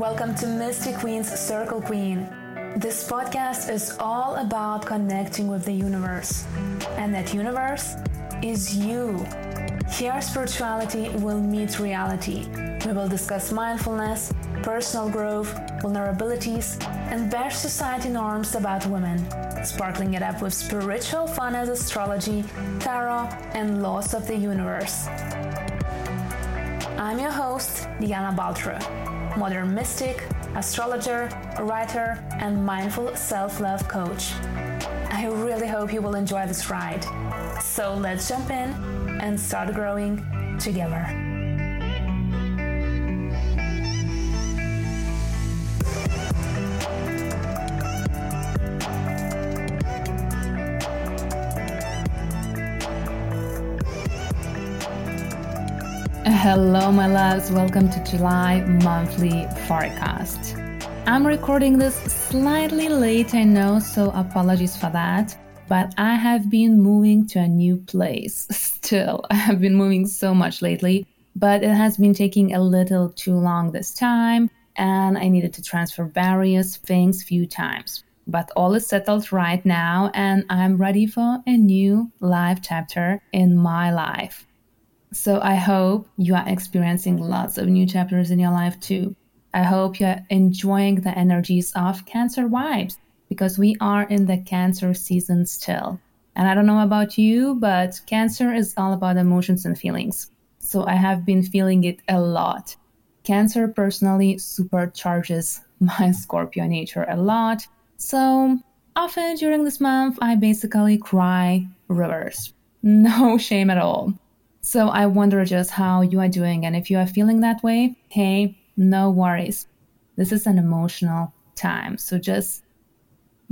Welcome to Mystic Queen's Circle Queen. This podcast is all about connecting with the universe, and that universe is you. Here, spirituality will meet reality. We will discuss mindfulness, personal growth, vulnerabilities, and bear society norms about women, sparkling it up with spiritual fun as astrology, tarot, and laws of the universe. I'm your host, Diana Baltra, modern mystic, astrologer, writer, and mindful self love coach. I really hope you will enjoy this ride. So let's jump in and start growing together. Hello, my loves. Welcome to July monthly forecast. I'm recording this slightly late, I know, so apologies for that. But I have been moving to a new place still. I have been moving so much lately, but it has been taking a little too long this time, and I needed to transfer various things few times. But all is settled right now, and I'm ready for a new life chapter in my life. So I hope you are experiencing lots of new chapters in your life too. I hope you're enjoying the energies of Cancer vibes because we are in the Cancer season still. And I don't know about you, but Cancer is all about emotions and feelings. So I have been feeling it a lot. Cancer personally supercharges my Scorpio nature a lot. So often during this month, I basically cry rivers. No shame at all. So I wonder just how you are doing. And if you are feeling that way, hey, no worries. This is an emotional time. So just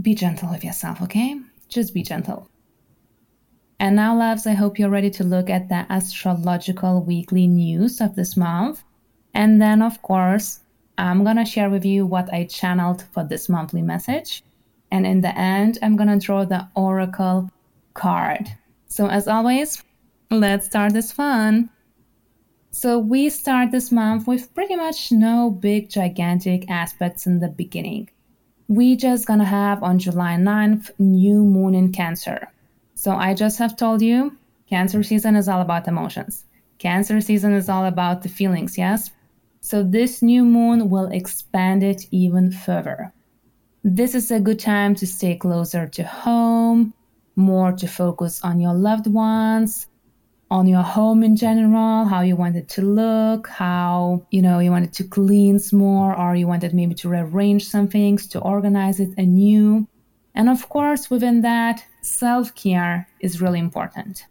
be gentle with yourself, okay? Just be gentle. And now, loves, I hope you're ready to look at the astrological weekly news of this month. And then, of course, I'm going to share with you what I channeled for this monthly message. And in the end, I'm going to draw the oracle card. So, as always, Let's start this fun. So we start this month with pretty much no big gigantic aspects in the beginning. We just gonna have on July 9th new moon in Cancer. So I just have told you, Cancer season is all about emotions. Cancer season is all about the feelings, yes? So this new moon will expand it even further. This is a good time to stay closer to home, more to focus on your loved ones, on your home in general, how you want it to look, how, you know, you wanted to cleanse more, or you wanted maybe to rearrange some things, to organize it anew. And of course, within that, self care is really important.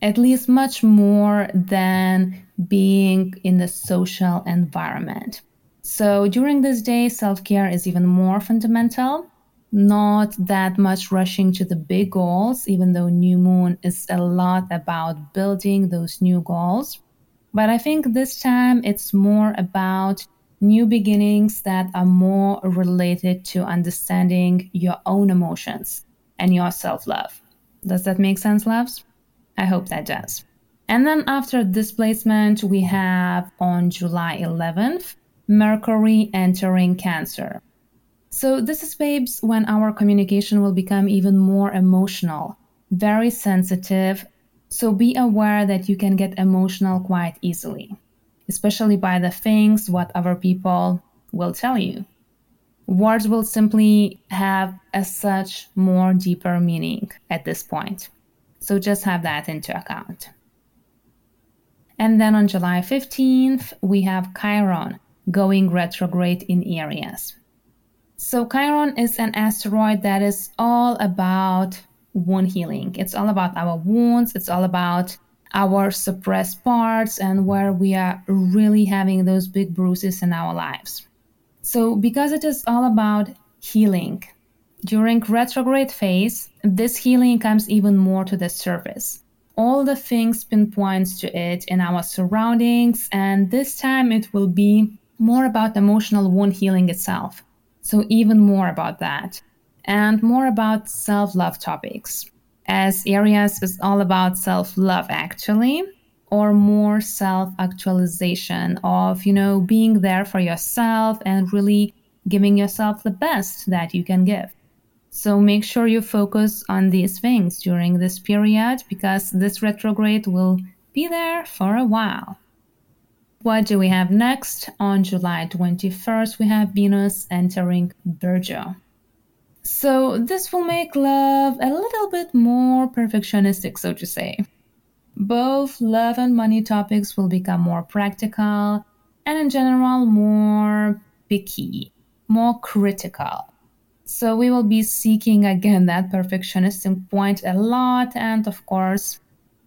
At least much more than being in the social environment. So during this day, self care is even more fundamental not that much rushing to the big goals, even though New Moon is a lot about building those new goals. But I think this time it's more about new beginnings that are more related to understanding your own emotions and your self love. Does that make sense, loves? I hope that does. And then after displacement, we have on July 11th, Mercury entering Cancer. So, this is, babes, when our communication will become even more emotional, very sensitive. So, be aware that you can get emotional quite easily, especially by the things what other people will tell you. Words will simply have a such more deeper meaning at this point. So, just have that into account. And then on July 15th, we have Chiron going retrograde in Aries. So Chiron is an asteroid that is all about wound healing. It's all about our wounds. It's all about our suppressed parts and where we are really having those big bruises in our lives. So because it is all about healing, during retrograde phase, this healing comes even more to the surface. All the things pinpoints to it in our surroundings, and this time it will be more about emotional wound healing itself. So, even more about that and more about self love topics, as Aries is all about self love, actually. or more self actualization of, you know, being there for yourself and really giving yourself the best that you can give. So make sure you focus on these things during this period because this retrograde will be there for a while. What do we have next? On July 21st, we have Venus entering Virgo. So this will make love a little bit more perfectionistic, so to say. Both love and money topics will become more practical and, in general, more picky, more critical. So, we will be seeking again that perfectionistic point a lot. And of course,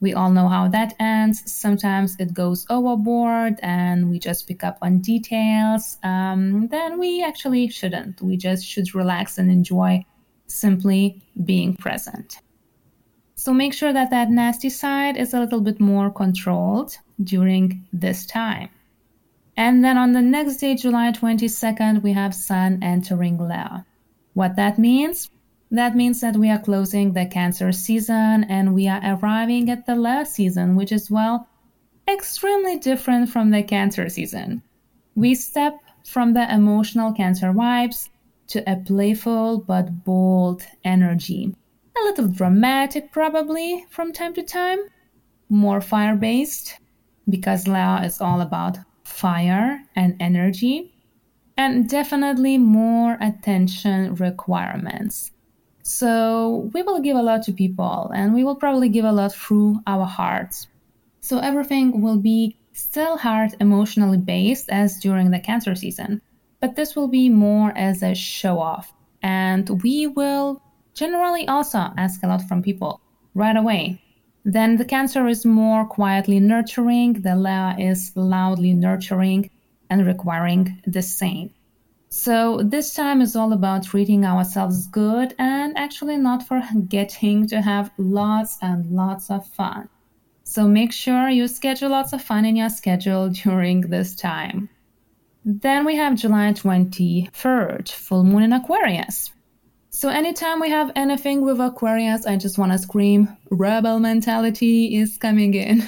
we all know how that ends. Sometimes it goes overboard and we just pick up on details. Um, then we actually shouldn't. We just should relax and enjoy simply being present. So make sure that that nasty side is a little bit more controlled during this time. And then on the next day, July 22nd, we have Sun entering Leo. What that means? That means that we are closing the Cancer season and we are arriving at the Leo season, which is, well, extremely different from the Cancer season. We step from the emotional Cancer vibes to a playful but bold energy a little dramatic probably from time to time, more fire based, because Leo is all about fire and energy, and definitely more attention requirements. So we will give a lot to people and we will probably give a lot through our hearts. So everything will be still hard emotionally based as during the cancer season, but this will be more as a show off. And we will generally also ask a lot from people right away. Then the Cancer is more quietly nurturing, the Leo is loudly nurturing and requiring the same. So this time is all about treating ourselves good and actually not forgetting to have lots and lots of fun. So make sure you schedule lots of fun in your schedule during this time. Then we have July 23rd, full moon in Aquarius. So anytime we have anything with Aquarius, I just want to scream, rebel mentality is coming in.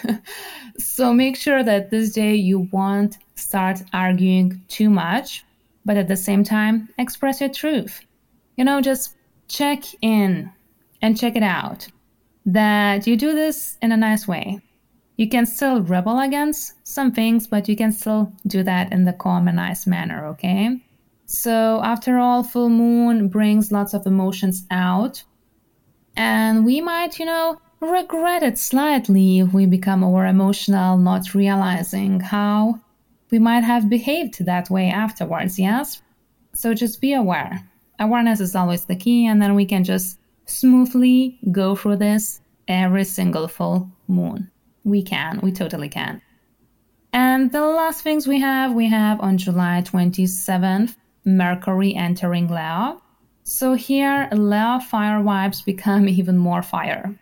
so make sure that this day you won't start arguing too much, but at the same time, express your truth. You know, just check in and check it out that you do this in a nice way. You can still rebel against some things, but you can still do that in the calm and nice manner, okay? So, after all, full moon brings lots of emotions out. And we might, you know, regret it slightly if we become over emotional, not realizing how we might have behaved that way afterwards, yes? So, just be aware. Awareness is always the key, and then we can just smoothly go through this every single full moon. We can, we totally can. And the last things we have, we have on July 27th, Mercury entering Leo. So here, Leo fire vibes become even more fire.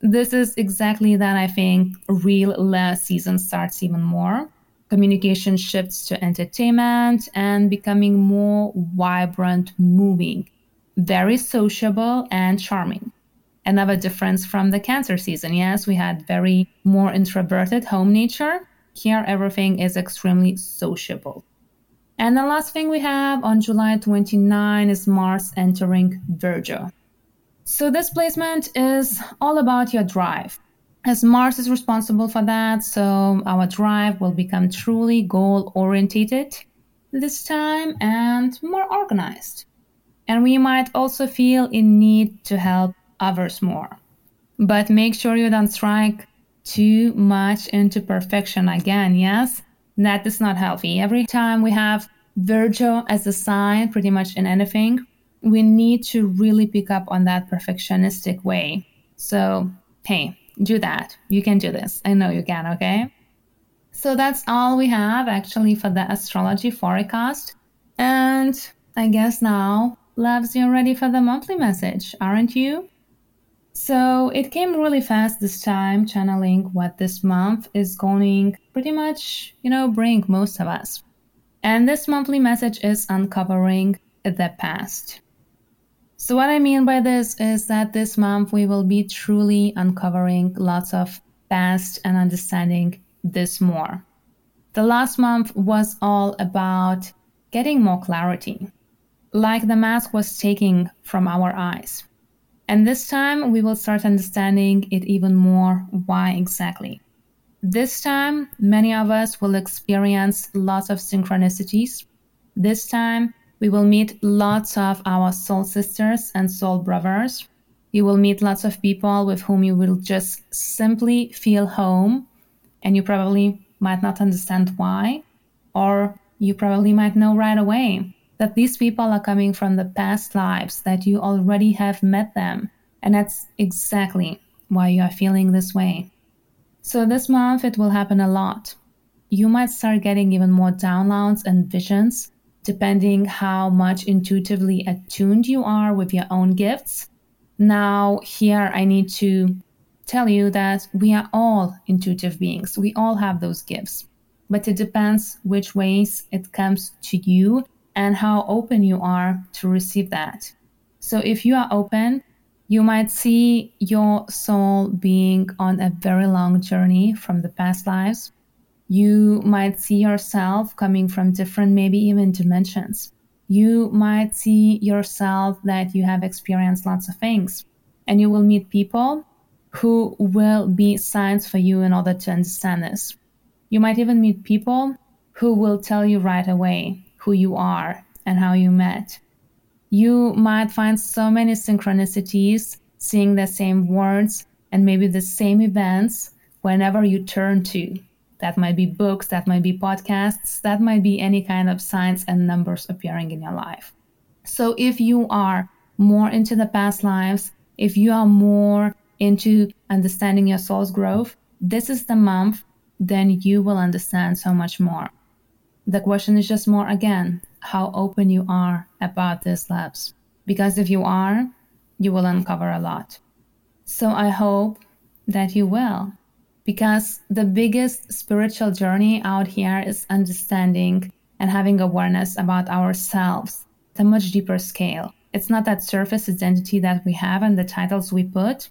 This is exactly that I think real Leo season starts even more. Communication shifts to entertainment and becoming more vibrant, moving, very sociable and charming. Another difference from the Cancer season. Yes, we had very more introverted home nature. Here, everything is extremely sociable. And the last thing we have on July 29 is Mars entering Virgo. So this placement is all about your drive. As Mars is responsible for that, so our drive will become truly goal oriented this time and more organized. And we might also feel in need to help others more. But make sure you don't strike too much into perfection again, yes? That is not healthy. Every time we have Virgo as a sign, pretty much in anything, we need to really pick up on that perfectionistic way. So, hey, do that. You can do this. I know you can, okay? So that's all we have actually for the astrology forecast. And I guess now, loves, you're ready for the monthly message, aren't you? So it came really fast this time, channeling what this month is going pretty much, you know, bring most of us. And this monthly message is uncovering the past. So, what I mean by this is that this month we will be truly uncovering lots of past and understanding this more. The last month was all about getting more clarity, like the mask was taking from our eyes. And this time we will start understanding it even more why exactly. This time, many of us will experience lots of synchronicities. This time, we will meet lots of our soul sisters and soul brothers. You will meet lots of people with whom you will just simply feel home, and you probably might not understand why, or you probably might know right away that these people are coming from the past lives, that you already have met them. And that's exactly why you are feeling this way. So this month it will happen a lot. You might start getting even more downloads and visions depending how much intuitively attuned you are with your own gifts. Now, here I need to tell you that we are all intuitive beings. We all have those gifts, but it depends which ways it comes to you and how open you are to receive that. So if you are open, you might see your soul being on a very long journey from the past lives. You might see yourself coming from different, maybe even dimensions. You might see yourself that you have experienced lots of things and you will meet people who will be signs for you in order to understand this. You might even meet people who will tell you right away who you are and how you met. You might find so many synchronicities, seeing the same words and maybe the same events whenever you turn to. That might be books, that might be podcasts, that might be any kind of signs and numbers appearing in your life. So if you are more into the past lives, if you are more into understanding your soul's growth, this is the month, then you will understand so much more. The question is just more again, how open you are about these labs. Because if you are, you will uncover a lot. So I hope that you will. Because the biggest spiritual journey out here is understanding and having awareness about ourselves at a much deeper scale. It's not that surface identity that we have and the titles we put,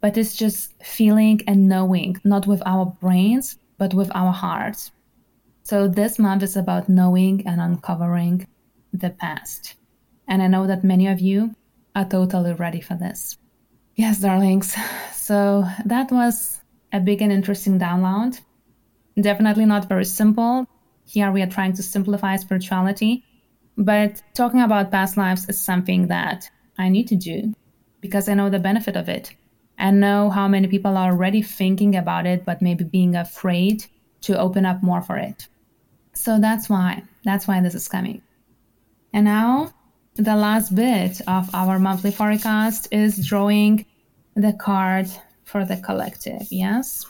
but it's just feeling and knowing, not with our brains, but with our hearts. So this month is about knowing and uncovering the past. And I know that many of you are totally ready for this. Yes, darlings. So that was a big and interesting download. Definitely not very simple. Here we are trying to simplify spirituality. But talking about past lives is something that I need to do because I know the benefit of it and know how many people are already thinking about it, but maybe being afraid to open up more for it. So that's why, that's why this is coming. And now the last bit of our monthly forecast is drawing the card for the collective. Yes.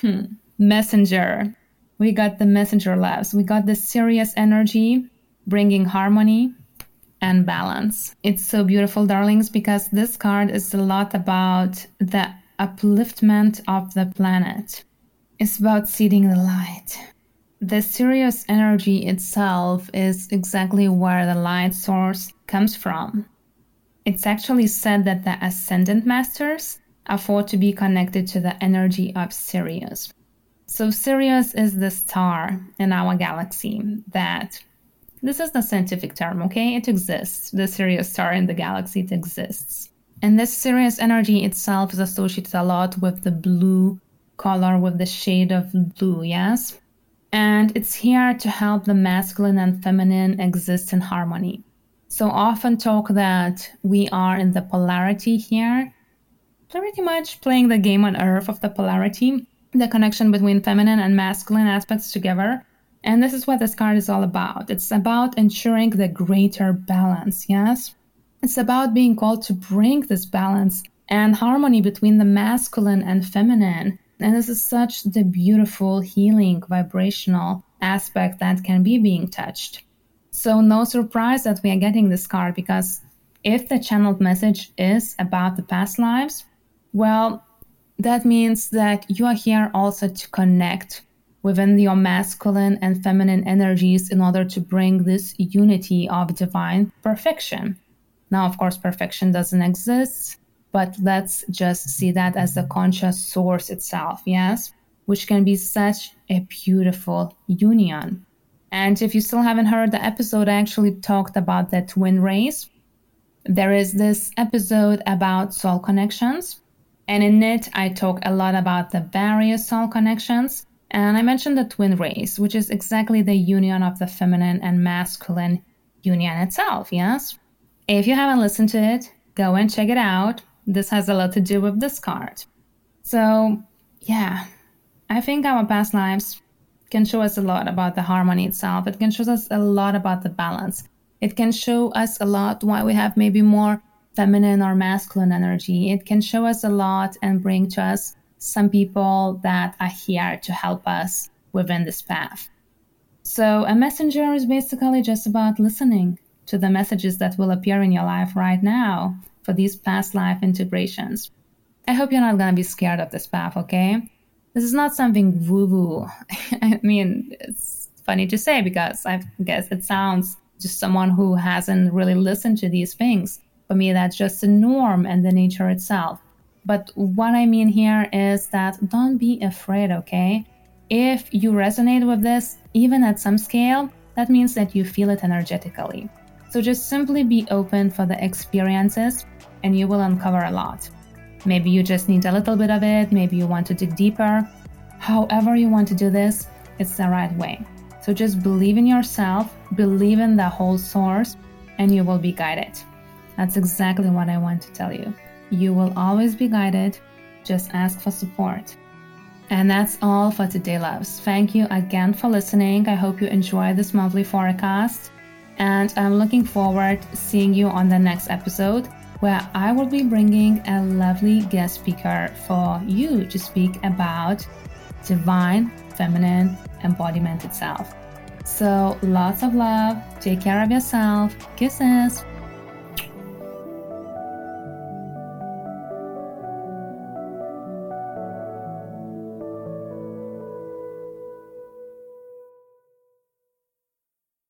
Hmm. Messenger. We got the messenger loves. We got the Sirius energy bringing harmony and balance. It's so beautiful, darlings, because this card is a lot about the upliftment of the planet. It's about seeding the light. The Sirius energy itself is exactly where the light source comes from. It's actually said that the Ascended Masters thought to be connected to the energy of Sirius. So, Sirius is the star in our galaxy that this is the scientific term, okay? It exists. The Sirius star in the galaxy, it exists. And this Sirius energy itself is associated a lot with the blue color, with the shade of blue, yes? And it's here to help the masculine and feminine exist in harmony. So often talk that we are in the polarity here, pretty much playing the game on Earth of the polarity, the connection between feminine and masculine aspects together and this is what this card is all about. It's about ensuring the greater balance, yes? It's about being called to bring this balance and harmony between the masculine and feminine. And this is such the beautiful healing vibrational aspect that can be being touched. So no surprise that we are getting this card because if the channeled message is about the past lives, well, that means that you are here also to connect within your masculine and feminine energies in order to bring this unity of divine perfection. Now, of course, perfection doesn't exist. but let's just see that as the conscious source itself, yes? Which can be such a beautiful union. And if you still haven't heard the episode, I actually talked about the twin rays. There is this episode about soul connections. And in it, I talk a lot about the various soul connections. And I mentioned the twin rays, which is exactly the union of the feminine and masculine union itself, yes? If you haven't listened to it, go and check it out. This has a lot to do with this card. So, yeah, I think our past lives can show us a lot about the harmony itself. It can show us a lot about the balance. It can show us a lot why we have maybe more feminine or masculine energy. It can show us a lot and bring to us some people that are here to help us within this path. So, a messenger is basically just about listening to the messages that will appear in your life right now for these past life integrations. I hope you're not going to be scared of this path, okay? This is not something woo woo. I mean, it's funny to say because I guess it sounds just someone who hasn't really listened to these things. For me, that's just a norm and the nature itself. But what I mean here is that don't be afraid, okay? If you resonate with this, even at some scale, that means that you feel it energetically. So just simply be open for the experiences and you will uncover a lot. Maybe you just need a little bit of it, maybe you want to dig deeper. However, you want to do this, it's the right way. So just believe in yourself, believe in the whole source, and you will be guided. That's exactly what I want to tell you. You will always be guided, just ask for support. And that's all for today, loves. Thank you again for listening. I hope you enjoy this monthly forecast. And I'm looking forward seeing you on the next episode where I will be bringing a lovely guest speaker for you to speak about divine feminine embodiment itself. So, lots of love. Take care of yourself. Kisses.